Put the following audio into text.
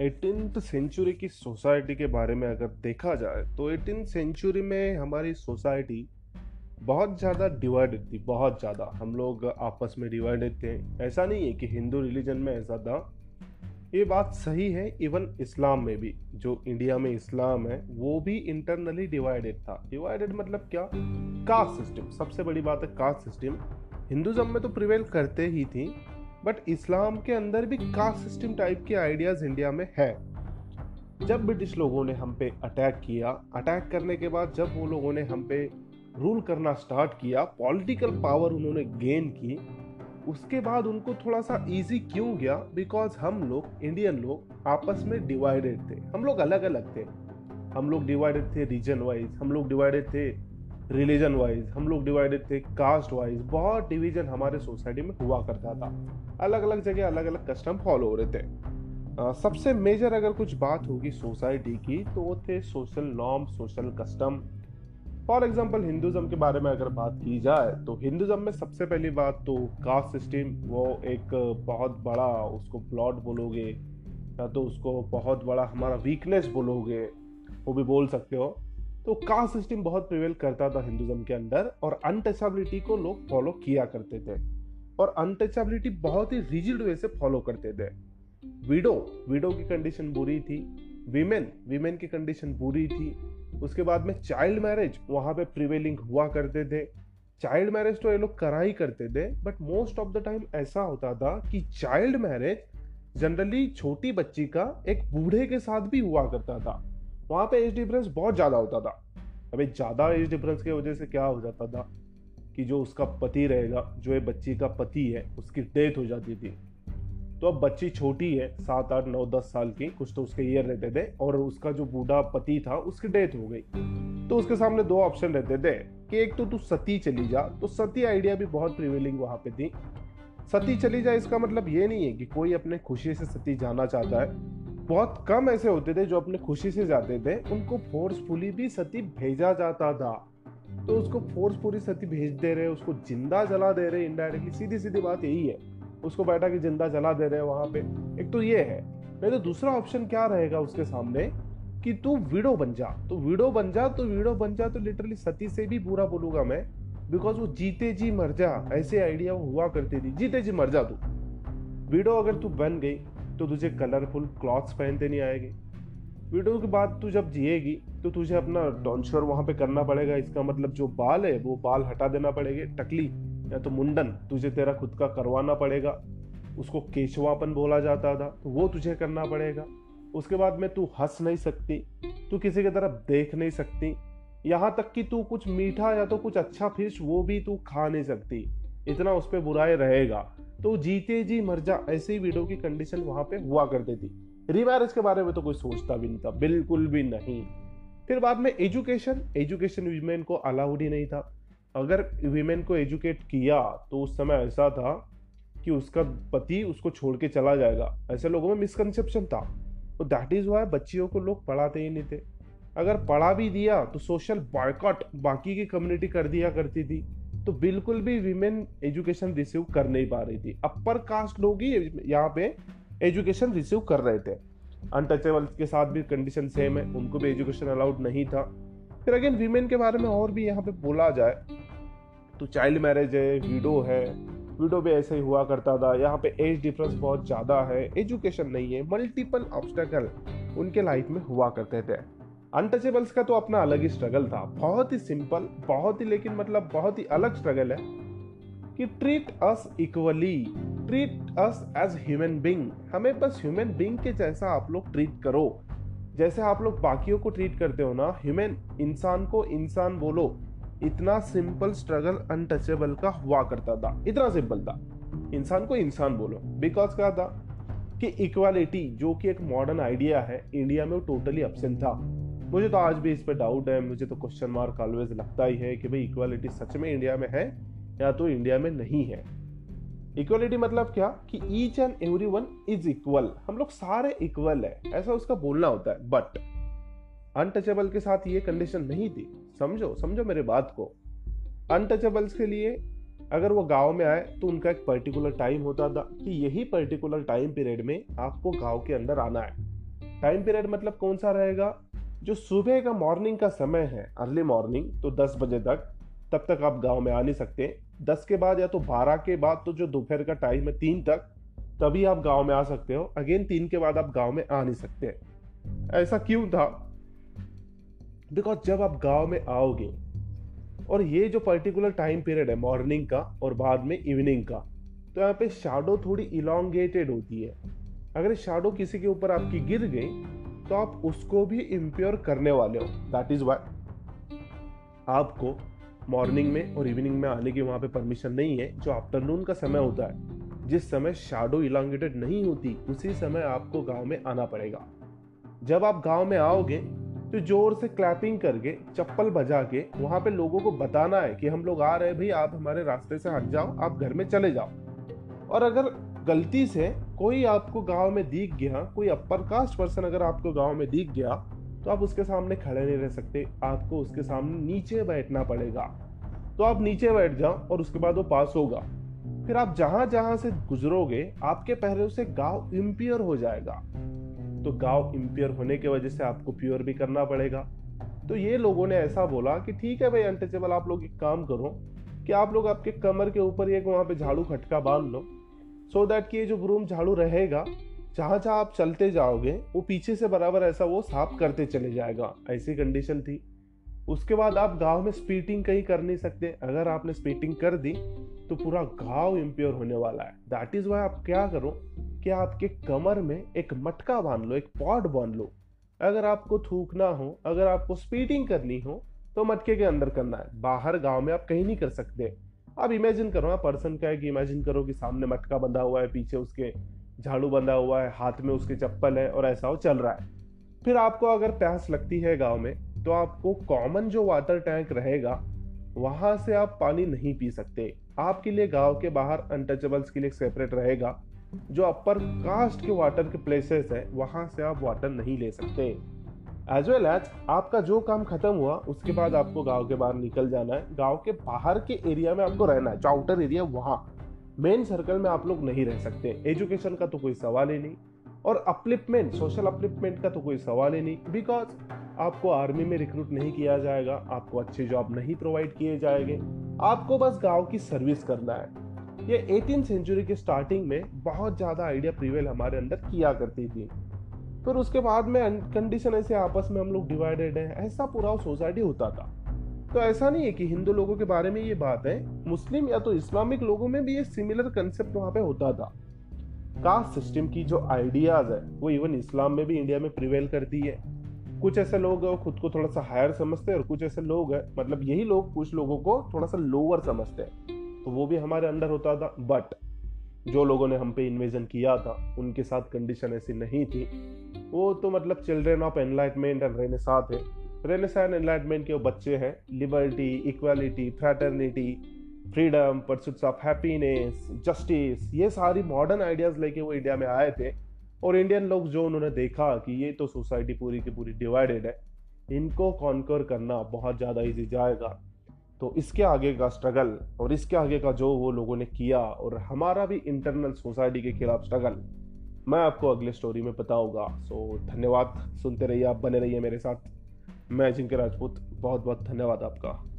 Eighteen century की society के बारे में अगर देखा जाए तो एटीन सेंचुरी में हमारी सोसाइटी बहुत ज़्यादा डिवाइडेड थी, बहुत ज़्यादा। हम लोग आपस में डिवाइडेड थे। ऐसा नहीं है कि हिंदू रिलीजन में ऐसा था। ये बात सही है इवन इस्लाम में भी। जो इंडिया में इस्लाम है, वो भी इंटरनली डिवाइडेड था। डिवाइडेड मतलब क्या? कास्ट सिस्टम सबसे बड़ी बात है कास्ट सिस्टम हिंदुज़म में तो प्रिवेल करते ही थी बट इस्लाम के अंदर भी कास्ट सिस्टम टाइप के आइडियाज़ इंडिया में है। जब ब्रिटिश लोगों ने हम पे अटैक किया अटैक करने के बाद जब वो लोगों ने हम पे रूल करना स्टार्ट किया पॉलिटिकल पावर उन्होंने गेन की, उसके बाद उनको थोड़ा सा इजी क्यों गया? बिकॉज़ हम लोग इंडियन लोग, आपस में डिवाइडेड थे। हम लोग अलग अलग थे। हम लोग डिवाइडेड थे रीजन वाइज हम लोग डिवाइडेड थे रिलीजन वाइज हम लोग डिवाइडेड थे कास्ट वाइज बहुत डिवीज़न हमारे सोसाइटी में हुआ करता था। अलग अलग जगह अलग अलग कस्टम फॉलो हो रहे थे। सबसे मेजर अगर कुछ बात होगी सोसाइटी की तो वो थे social norm social custom for example Hinduism के बारे में अगर बात की जाए तो हिंदुज़म में सबसे पहली बात तो कास्ट सिस्टम वो एक बहुत बड़ा उसको प्लॉट बोलोगे, या तो उसको बहुत बड़ा हमारा वीकनेस बोलोगे, वो भी बोल सकते हो। तो कास्ट सिस्टम बहुत प्रिवेल करता था हिंदुज्म के अंदर और अनटचेबिलिटी को लोग फॉलो किया करते थे। और अनटचेबिलिटी बहुत ही रिजिड वे से फॉलो करते थे। विडो विडो की कंडीशन बुरी थी। विमेन विमेन की कंडीशन बुरी थी। उसके बाद में चाइल्ड मैरिज वहाँ पे प्रिवेलिंग हुआ करते थे। चाइल्ड मैरिज तो ये लोग करा ही करते थे but most of the time ऐसा होता था कि चाइल्ड मैरिज जनरली छोटी बच्ची का एक बूढ़े के साथ भी हुआ करता था। वहाँ पे एज डिफरेंस बहुत ज़्यादा होता था। अभी ज़्यादा एज डिफरेंस की वजह से क्या हो जाता था कि जो उसका पति रहेगा, जो ये बच्ची का पति है, उसकी डेथ हो जाती थी। तो अब बच्ची छोटी है, सात, आठ, नौ, दस साल की, कुछ तो उसके ईयर रहते थे और उसका जो बूढ़ा पति था, उसकी डेथ हो गई। तो उसके सामने दो ऑप्शन रहते थे कि एक तो तू सती चली जा। तो सती आइडिया भी बहुत प्रिवेलिंग वहाँ पे थी। सती चली जाए इसका मतलब ये नहीं है कि कोई अपने खुशी से सती जाना चाहता है। बहुत कम ऐसे होते थे जो अपने खुशी से जाते थे। उनको फोर्सफुली भी सती भेजा जाता था। तो उसको फोर्सफुली सती भेज दे रहे, उसको ज़िंदा जला दे रहे इनडायरेक्टली सीधी सीधी बात यही है। उसको बैठा के ज़िंदा जला दे रहे वहाँ पे। एक तो ये है। नहीं तो दूसरा ऑप्शन क्या रहेगा उसके सामने? कि तू वीडो बन जा। तो विडो बन जा तो वीडो बन जा तो लिटरली सती से भी बुरा बोलूँगा मैं। बिकॉज़ वो जीते जी मर जा। ऐसे आइडिया हुआ करती थी। जीते जी मर जा तू। वीडो अगर तू बन गई तो तुझे कलरफुल क्लॉथ्स पहनते नहीं आएगी। वीडियो के बाद तू जब जिएगी तो तुझे अपना टॉन्श्योर वहाँ पे करना पड़ेगा। इसका मतलब जो बाल है, वो बाल हटा देना पड़ेगा। टकली या तो मुंडन, तुझे तेरा खुद का करवाना पड़ेगा। उसको केशवापन बोला जाता था तो वो तुझे करना पड़ेगा। उसके बाद में तू हंस नहीं सकती, तू किसी की तरफ़ देख नहीं सकती। यहाँ तक कि तू कुछ मीठा या तो कुछ अच्छा फ़िश वो भी तू खा नहीं सकती। इतना उस पर बुराई रहेगा। तो जीते जी मर जा, ऐसी वीडियो की कंडीशन वहाँ पे हुआ करती थी। रीमैरिज के बारे में तो कोई सोचता भी नहीं था, बिल्कुल भी नहीं। फिर बाद में एजुकेशन एजुकेशन वीमेन को अलाउड ही नहीं था। अगर वीमेन को एजुकेट किया तो उस समय ऐसा था कि उसका पति उसको छोड़ के चला जाएगा। ऐसे लोगों में मिसकनसेप्शन था। तो दैट इज़ वाई बच्चियों को लोग पढ़ाते ही नहीं थे। अगर पढ़ा भी दिया तो सोशल बॉयकॉट बाकी की कम्युनिटी कर दिया करती थी। तो बिल्कुल भी वीमेन एजुकेशन रिसीव कर नहीं पा रही थी। अपर कास्ट लोग ही यहाँ पे एजुकेशन रिसीव कर रहे थे। अनटचेबल के साथ भी कंडीशन सेम है, उनको भी एजुकेशन अलाउड नहीं था। फिर अगेन वीमेन के बारे में और भी यहाँ पे बोला जाए तो चाइल्ड मैरिज है विडो है। विडो भी ऐसे ही हुआ करता था। यहाँ पे एज डिफरेंस बहुत ज़्यादा है। एजुकेशन नहीं है मल्टीपल ऑब्स्टेकल उनके लाइफ में हुआ करते थे। अनटचेबल्स का तो अपना अलग ही स्ट्रगल था। बहुत ही सिंपल बहुत ही लेकिन मतलब बहुत ही अलग स्ट्रगल है कि treat us equally treat us as human being हमें बस ह्यूमन बींग के जैसा आप लोग ट्रीट करो। जैसे आप लोग बाकियों को ट्रीट करते हो ना ह्यूमन इंसान को इंसान बोलो, इतना सिंपल स्ट्रगल अनटचेबल का हुआ करता था। इतना सिंपल था। इंसान को इंसान बोलो। बिकॉज़ क्या था कि इक्वालिटी जो कि एक मॉडर्न आइडिया है इंडिया में वो टोटली एबसेंट था। मुझे तो आज भी इस पर डाउट है, मुझे तो क्वेश्चन मार्क ऑलवेज लगता ही है कि भाई इक्वालिटी सच में इंडिया में है या तो इंडिया में नहीं है। इक्वलिटी मतलब क्या? कि each and every one is equal हम लोग सारे इक्वल है, ऐसा उसका बोलना होता है। बट अनटचेबल के साथ ये कंडीशन नहीं थी। समझो समझो मेरे बात को। अनटचेबल्स के लिए अगर वो गाँव में आए तो उनका एक पर्टिकुलर टाइम होता था कि यही पर्टिकुलर टाइम पीरियड में आपको गाँव के अंदर आना है। टाइम पीरियड मतलब कौन सा रहेगा? जो सुबह का मॉर्निंग का समय है अर्ली मॉर्निंग तो 10 बजे तक, तब तक आप गाँव में आ नहीं सकते। 10 के बाद या तो 12 के बाद तो जो दोपहर का टाइम है तीन तक, तभी आप गाँव में आ सकते हो। अगेन तीन के बाद आप गाँव में आ नहीं सकते। ऐसा क्यों था? बिकॉज़ जब आप गाँव में आओगे, और ये जो पर्टिकुलर टाइम पीरियड है मॉर्निंग का और बाद में इवनिंग का तो यहाँ पे शाडो थोड़ी इलांगेटेड होती है। अगर शाडो किसी के ऊपर आपकी गिर गई तो आप उसको भी इम्प्योर करने वाले हो. दैट इज़ वाई आपको मॉर्निंग में और इवनिंग में आने की वहाँ पे परमिशन नहीं है, जो आफ्टरनून का समय होता है. जिस समय शाडो इलांगेटेड नहीं होती, उसी समय आपको गाँव में आना पड़ेगा. जब आप गाँव में आओगे तो ज़ोर से क्लैपिंग करके, चप्पल बजा के वहाँ पे लोगों को बताना है कि हम लोग आ रहे हैं, भाई आप हमारे रास्ते से हट जाओ, आप घर में चले जाओ. और अगर गलती से कोई आपको गाँव में दिख गया, कोई अपर कास्ट पर्सन अगर आपको गाँव में दिख गया तो आप उसके सामने खड़े नहीं रह सकते। आपको उसके सामने नीचे बैठना पड़ेगा। तो आप नीचे बैठ जाओ और उसके बाद वो पास होगा। फिर आप जहाँ जहाँ से गुजरोगे, आपके पहले से गाँव इम्पियर हो जाएगा। तो गाँव इम्पियर होने की वजह से आपको प्योर भी करना पड़ेगा। तो ये लोगों ने ऐसा बोला कि ठीक है भाई अनटचेबल आप लोग एक काम करो कि आप लोग आपके कमर के ऊपर एक वहाँ पे झाड़ू खटका बाँध लो। सो so दैट कि ये जो ब्रूम झाड़ू रहेगा, जहाँ जहाँ आप चलते जाओगे, वो पीछे से बराबर ऐसा वो साफ़ करते चले जाएगा। ऐसी कंडीशन थी। उसके बाद आप गाँव में स्पीटिंग कहीं कर नहीं सकते। अगर आपने स्पीटिंग कर दी तो पूरा गाँव इम्प्योर होने वाला है। दैट इज़ वाई आप क्या करो कि आपके कमर में एक मटका बाँध लो, एक पॉट बाँध लो। अगर आपको थूकना हो, अगर आपको स्पीटिंग करनी हो तो मटके के अंदर करना है। बाहर गाँव में आप कहीं नहीं कर सकते। अब इमेजिन करो ना पर्सन क्या है कि इमेजिन करो कि सामने मटका बंधा हुआ है, पीछे उसके झाड़ू बंधा हुआ है, हाथ में उसके चप्पल है और ऐसा वो चल रहा है। फिर आपको अगर प्यास लगती है गाँव में तो आपको कॉमन जो वाटर टैंक रहेगा, वहाँ से आप पानी नहीं पी सकते। आपके लिए गाँव के बाहर अनटचेबल्स के लिए सेपरेट रहेगा। जो अपर कास्ट के वाटर के प्लेसेस है, वहाँ से आप वाटर नहीं ले सकते। एज वेल एज आपका जो काम खत्म हुआ, उसके बाद आपको गाँव के बाहर निकल जाना है। गाँव के बाहर के एरिया में आपको रहना है। जो आउटर एरिया वहाँ। मेन सर्कल में आप लोग नहीं रह सकते। एजुकेशन का तो कोई सवाल ही नहीं। और अपलिपमेंट सोशल अपलिपमेंट का तो कोई सवाल ही नहीं। बिकॉज़ आपको आर्मी में रिक्रूट नहीं किया जाएगा। आपको अच्छे जॉब नहीं प्रोवाइड किए जाएँगे। आपको बस गाँव की सर्विस करना है। ये एटीन सेंचुरी के स्टार्टिंग में बहुत ज़्यादा आइडिया प्रिवेल हमारे अंदर किया करती थी। फिर उसके बाद में कंडीशन ऐसे आपस में हम लोग डिवाइडेड हैं। ऐसा पूरा सोसाइटी होता था। तो ऐसा नहीं है कि हिंदू लोगों के बारे में ये बात है। मुस्लिम या तो इस्लामिक लोगों में भी ये सिमिलर कंसेप्ट वहाँ पे होता था। कास्ट सिस्टम की जो आइडियाज़ है, वो इवन इस्लाम में भी इंडिया में प्रिवेल करती है। कुछ ऐसे लोग हैं खुद को थोड़ा सा हायर समझते हैं और कुछ ऐसे लोग हैं मतलब यही लोग कुछ लोगों को थोड़ा सा लोअर समझते हैं। तो वो भी हमारे अंदर होता था। बट जो लोगों ने हम पे इन्वेजन किया था, उनके साथ कंडीशन ऐसी नहीं थी। वो तो मतलब children of enlightenment and renaissance थे रेनेसा एंड एनलाइटमेंट के वो बच्चे हैं। Liberty equality fraternity freedom pursuits of happiness justice ये सारी मॉडर्न आइडियाज़ लेके वो इंडिया में आए थे। और इंडियन लोग जो उन्होंने देखा कि ये तो सोसाइटी पूरी की पूरी डिवाइडेड है, इनको कॉन्कर करना बहुत ज़्यादा इजी जाएगा। तो इसके आगे का स्ट्रगल और इसके आगे का जो वो लोगों ने किया और हमारा भी इंटरनल सोसाइटी के खिलाफ स्ट्रगल मैं आपको अगले स्टोरी में बताऊँगा। सो धन्यवाद। सुनते रहिए, आप बने रहिए मेरे साथ। मैं जिनके राजपूत बहुत बहुत धन्यवाद आपका।